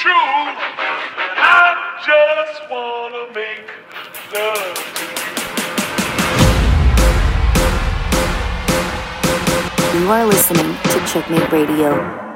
true. I just wanna make love. You are listening to Checkmate Radio.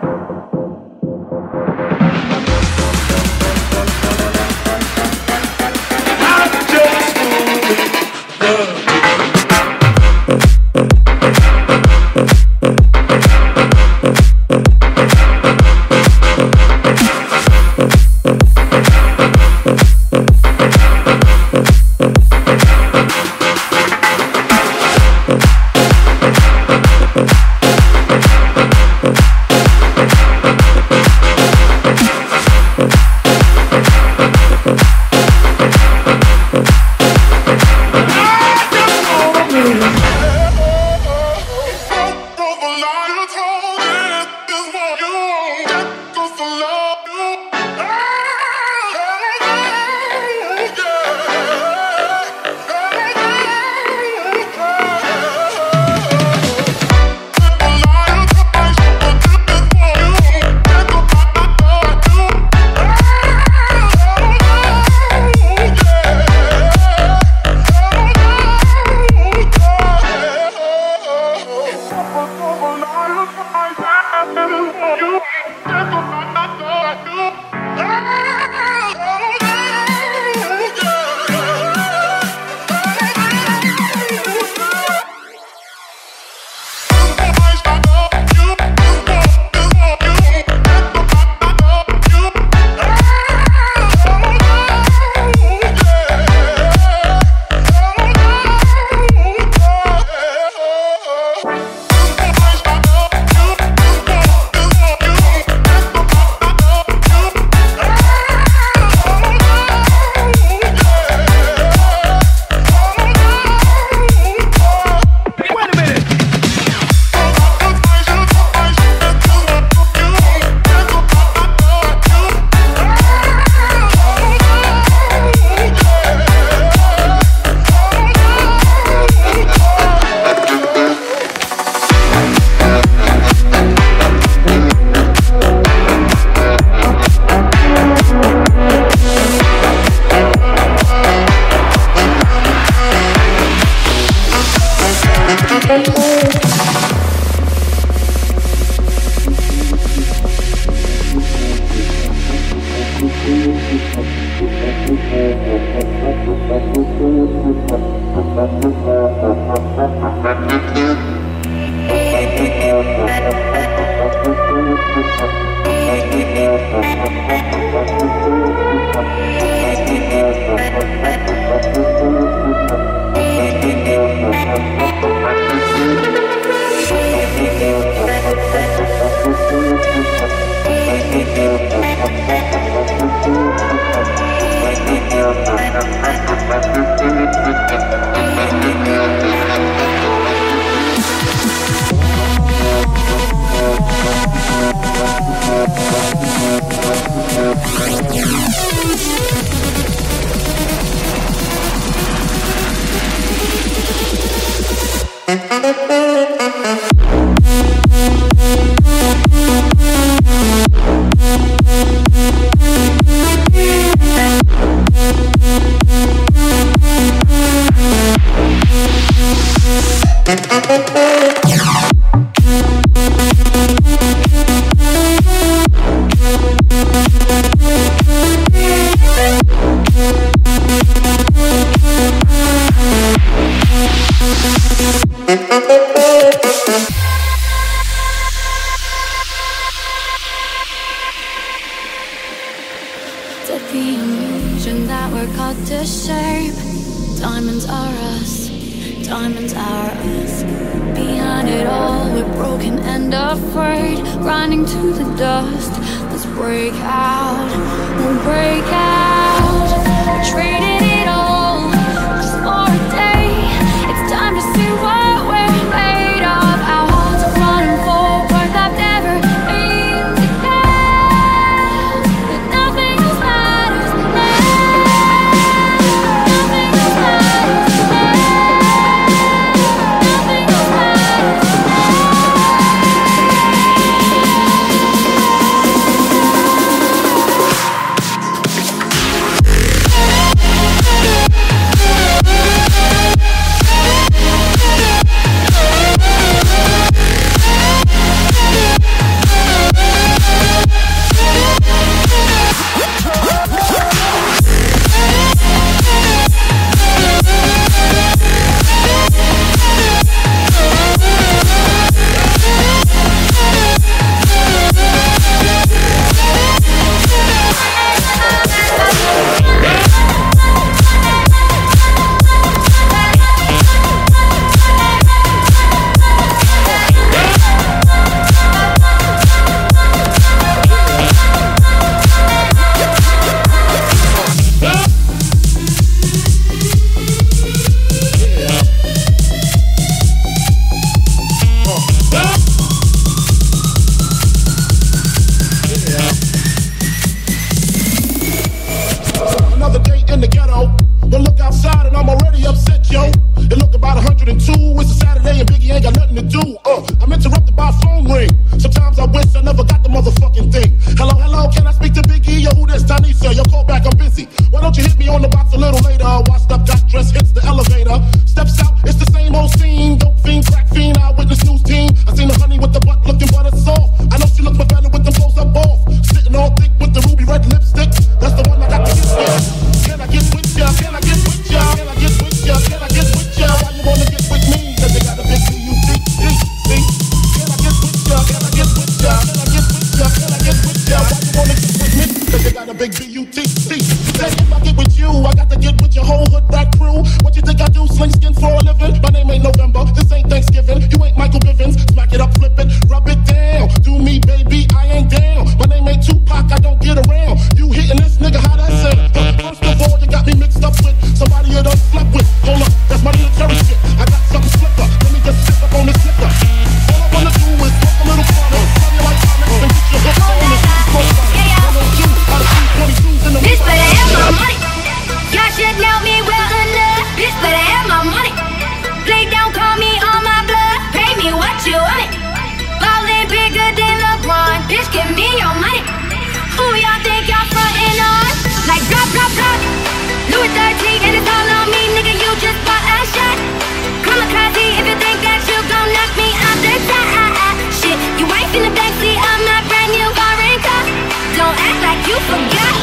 you forgot.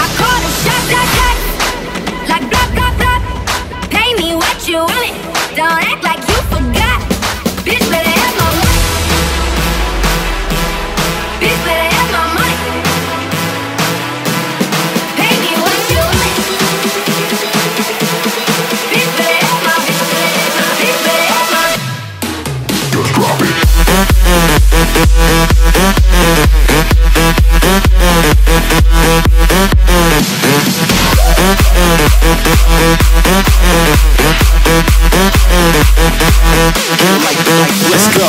I caught a shot. Like blah, blah, blah. Pay me what you want. Don't act like you forgot. Bitch, better have my money. Bitch, better have my money. Pay me what you want. Bitch, better have my, bitch, better have my, bitch, better have my. Just drop it. Let's go.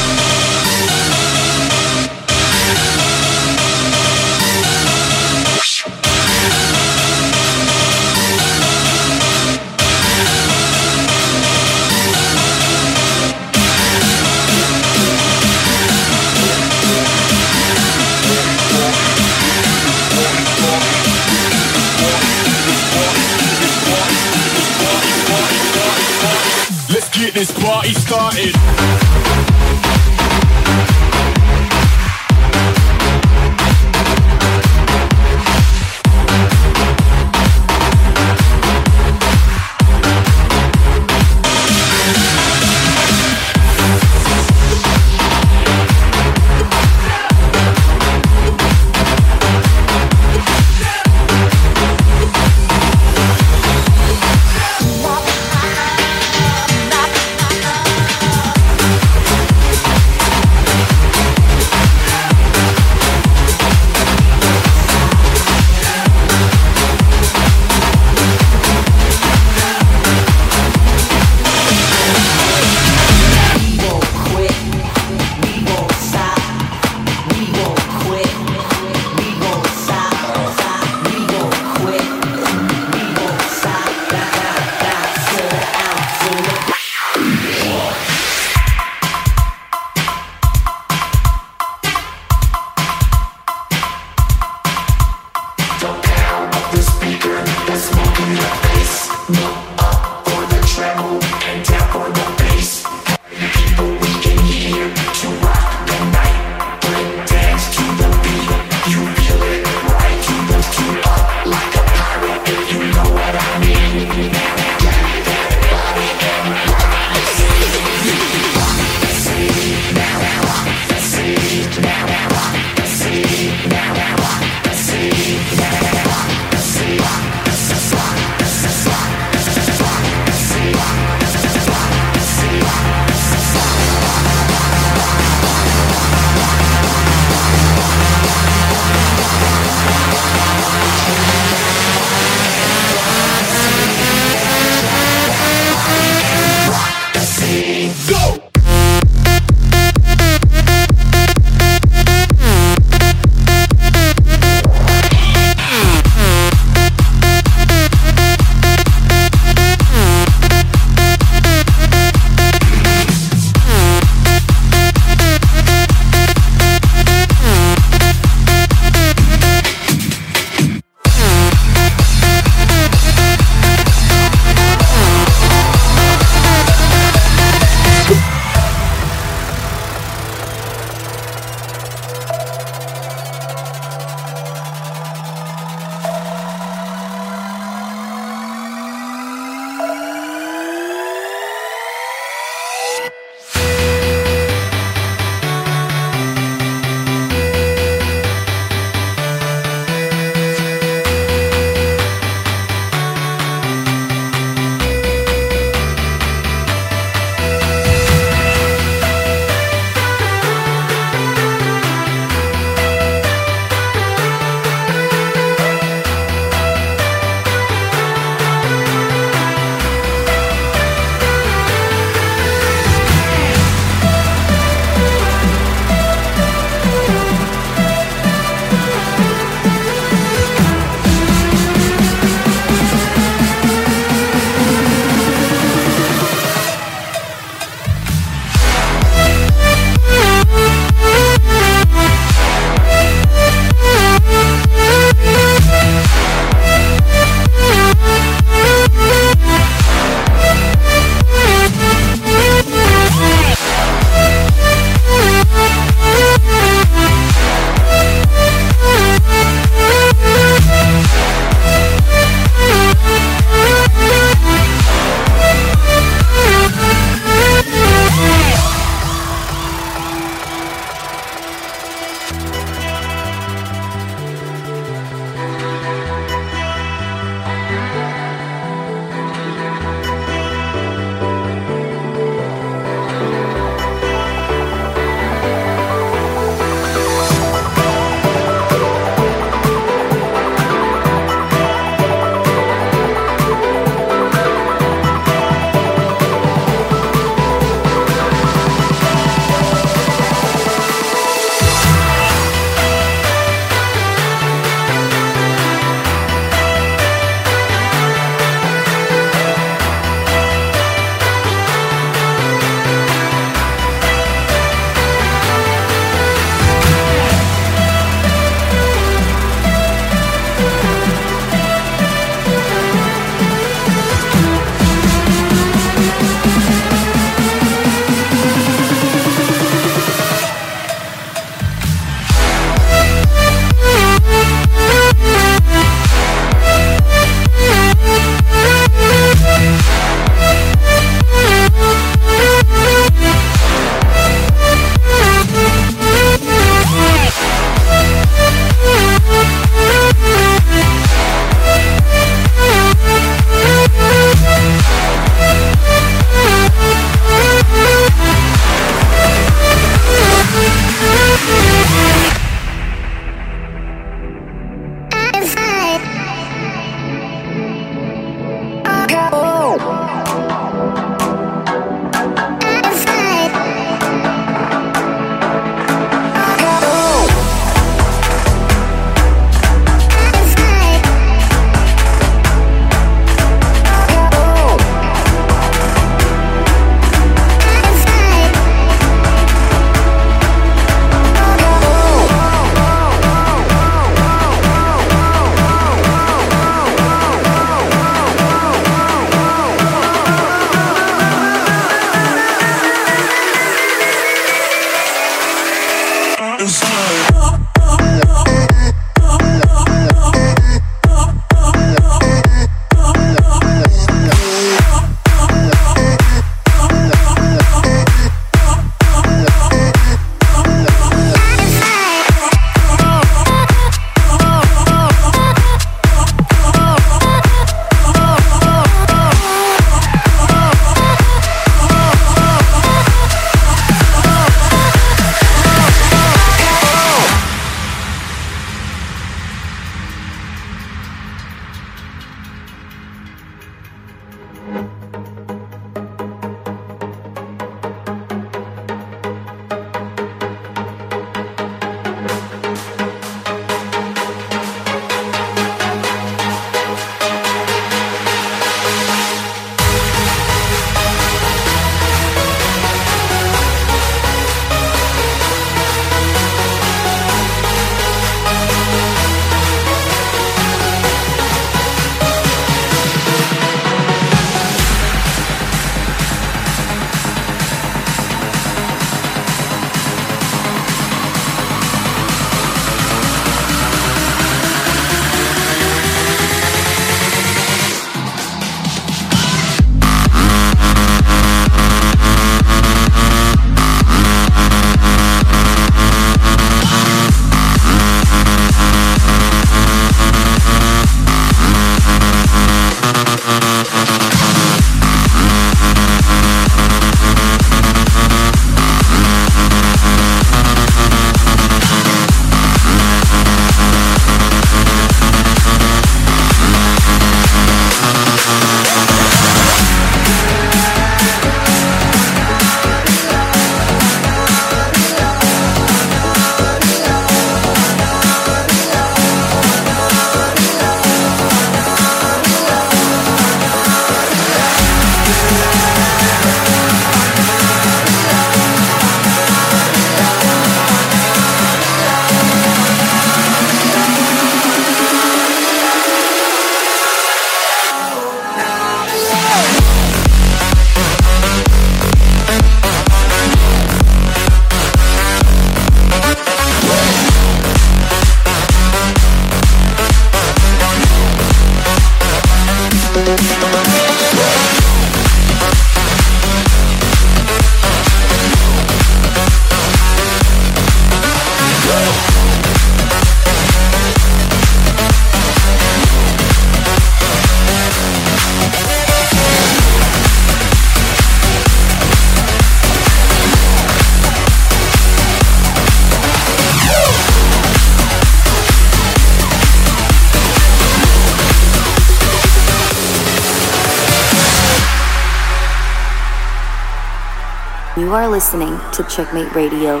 listening to Checkmate Radio.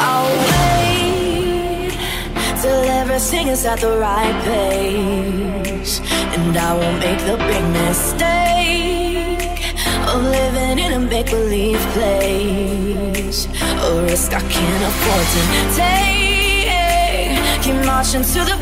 I'll wait till everything is at the right pace. and I won't make the big mistake of living in a make believe place, a risk I can't afford to take. Keep marching to the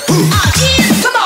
Come on.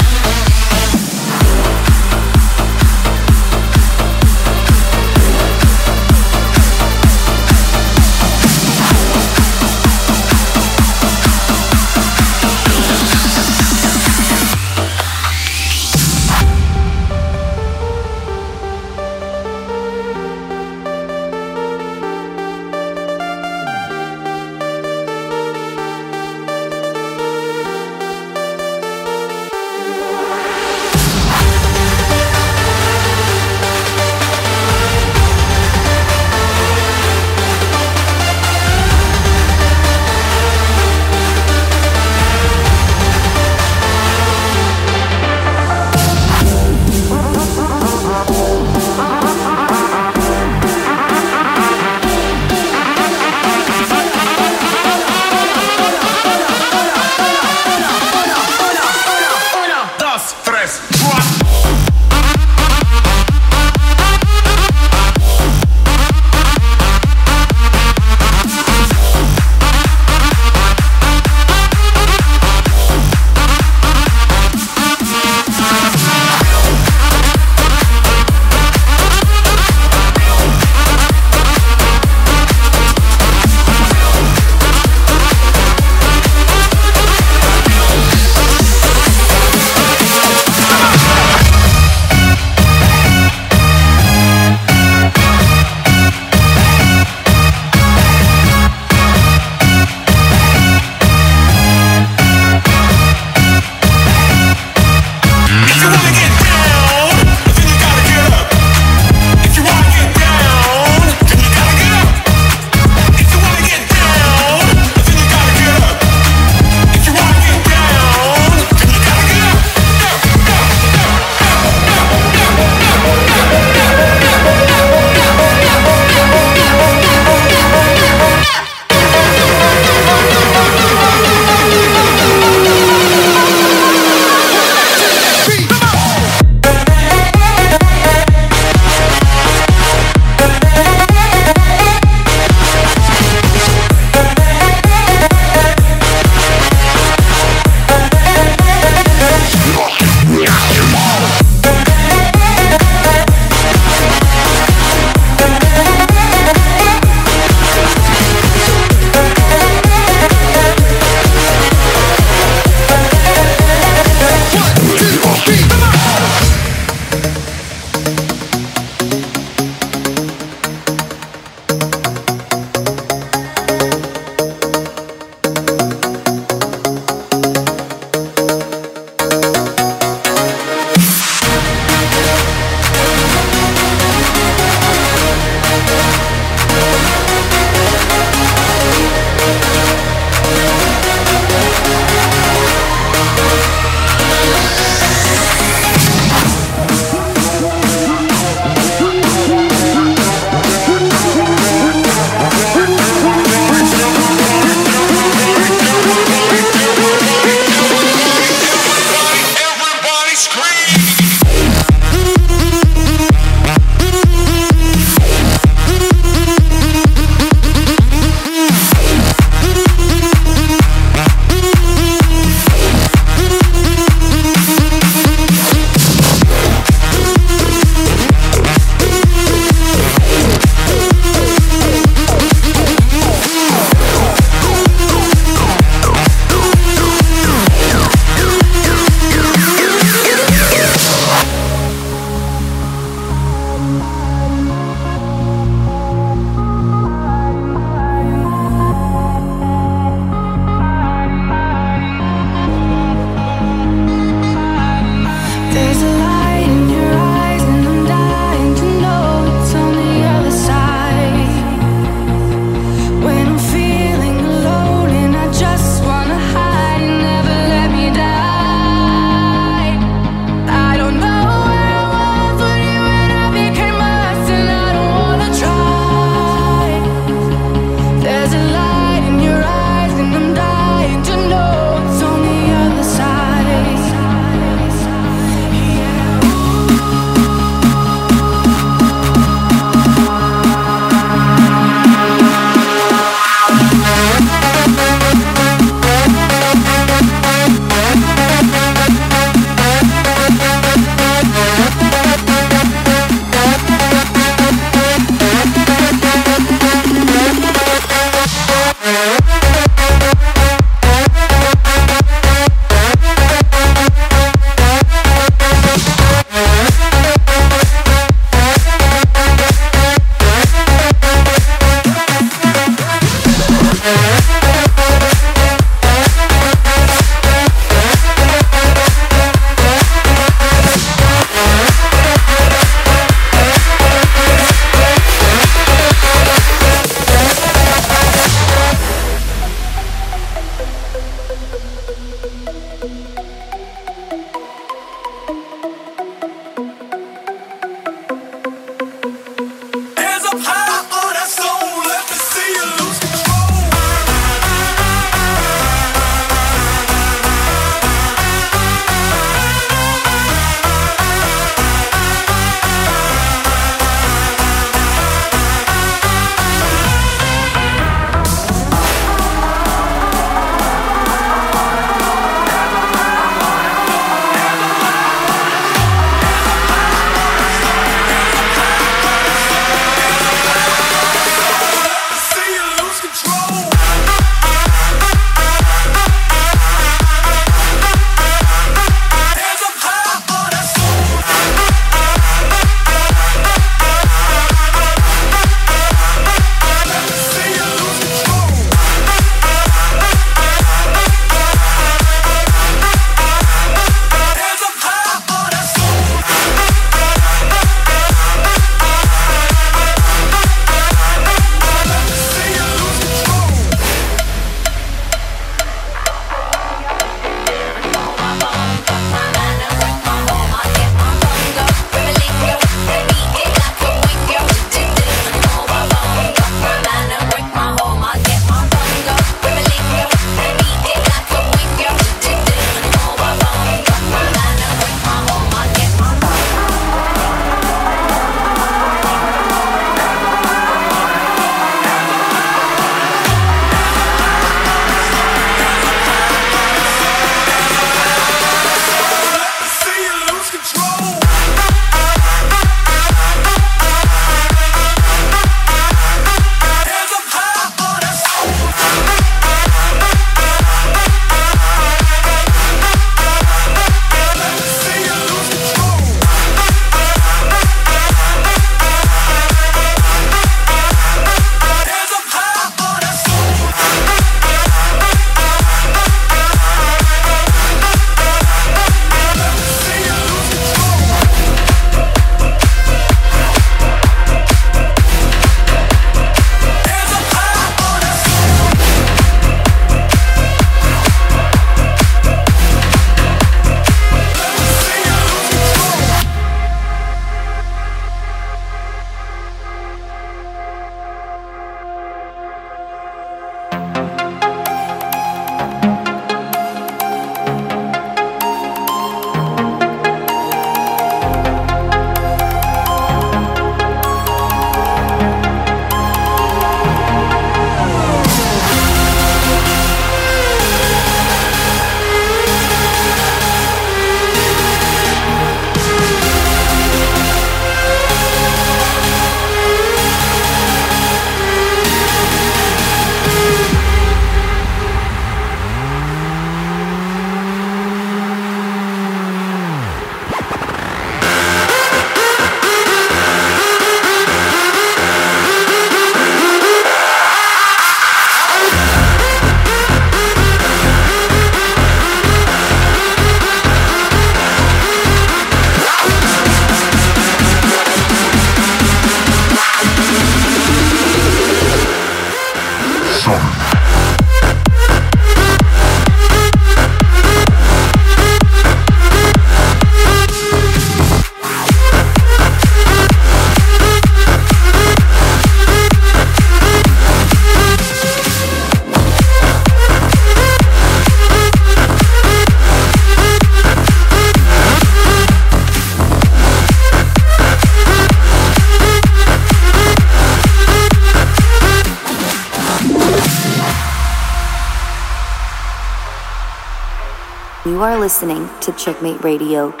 Listening to Checkmate Radio.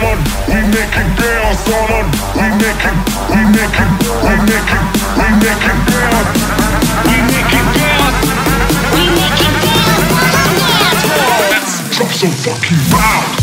we make it bounce we make it, we make it, we make it, we make it we make it we make it fucking loud!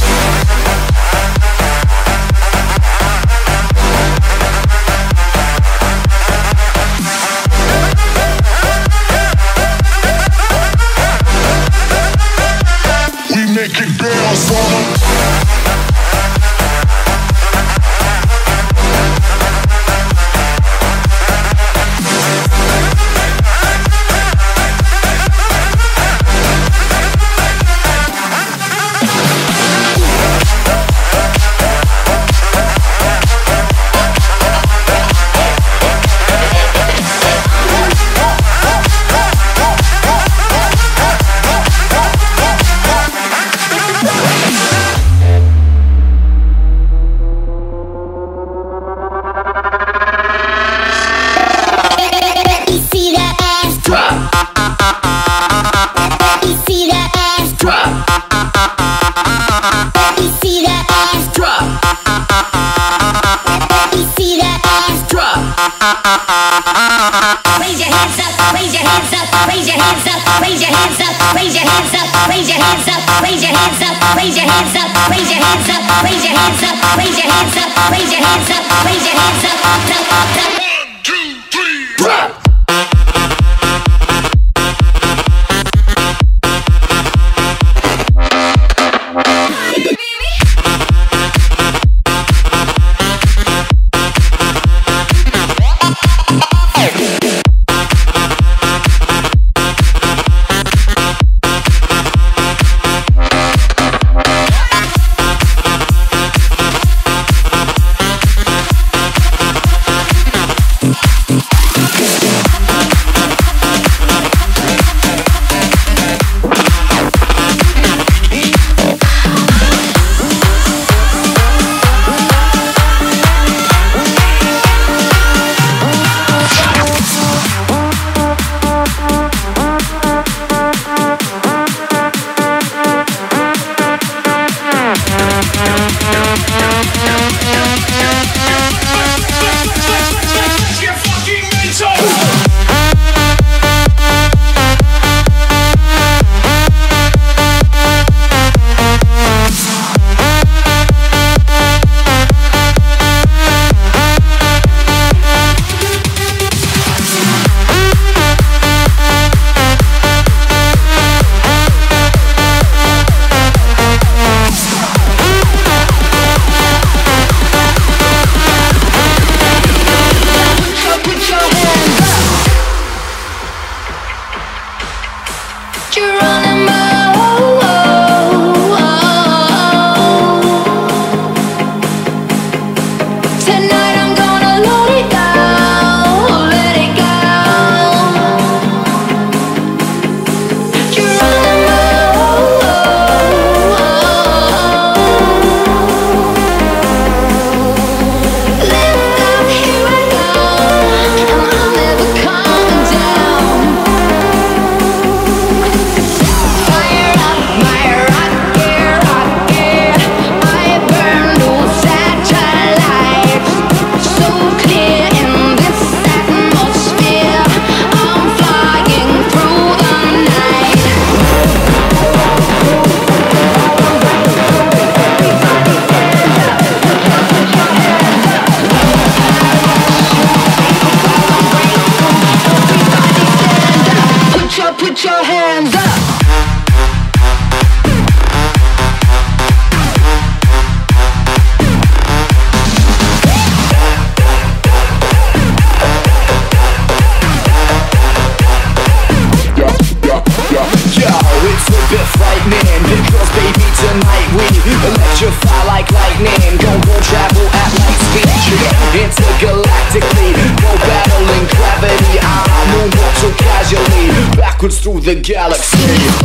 circles through the galaxy.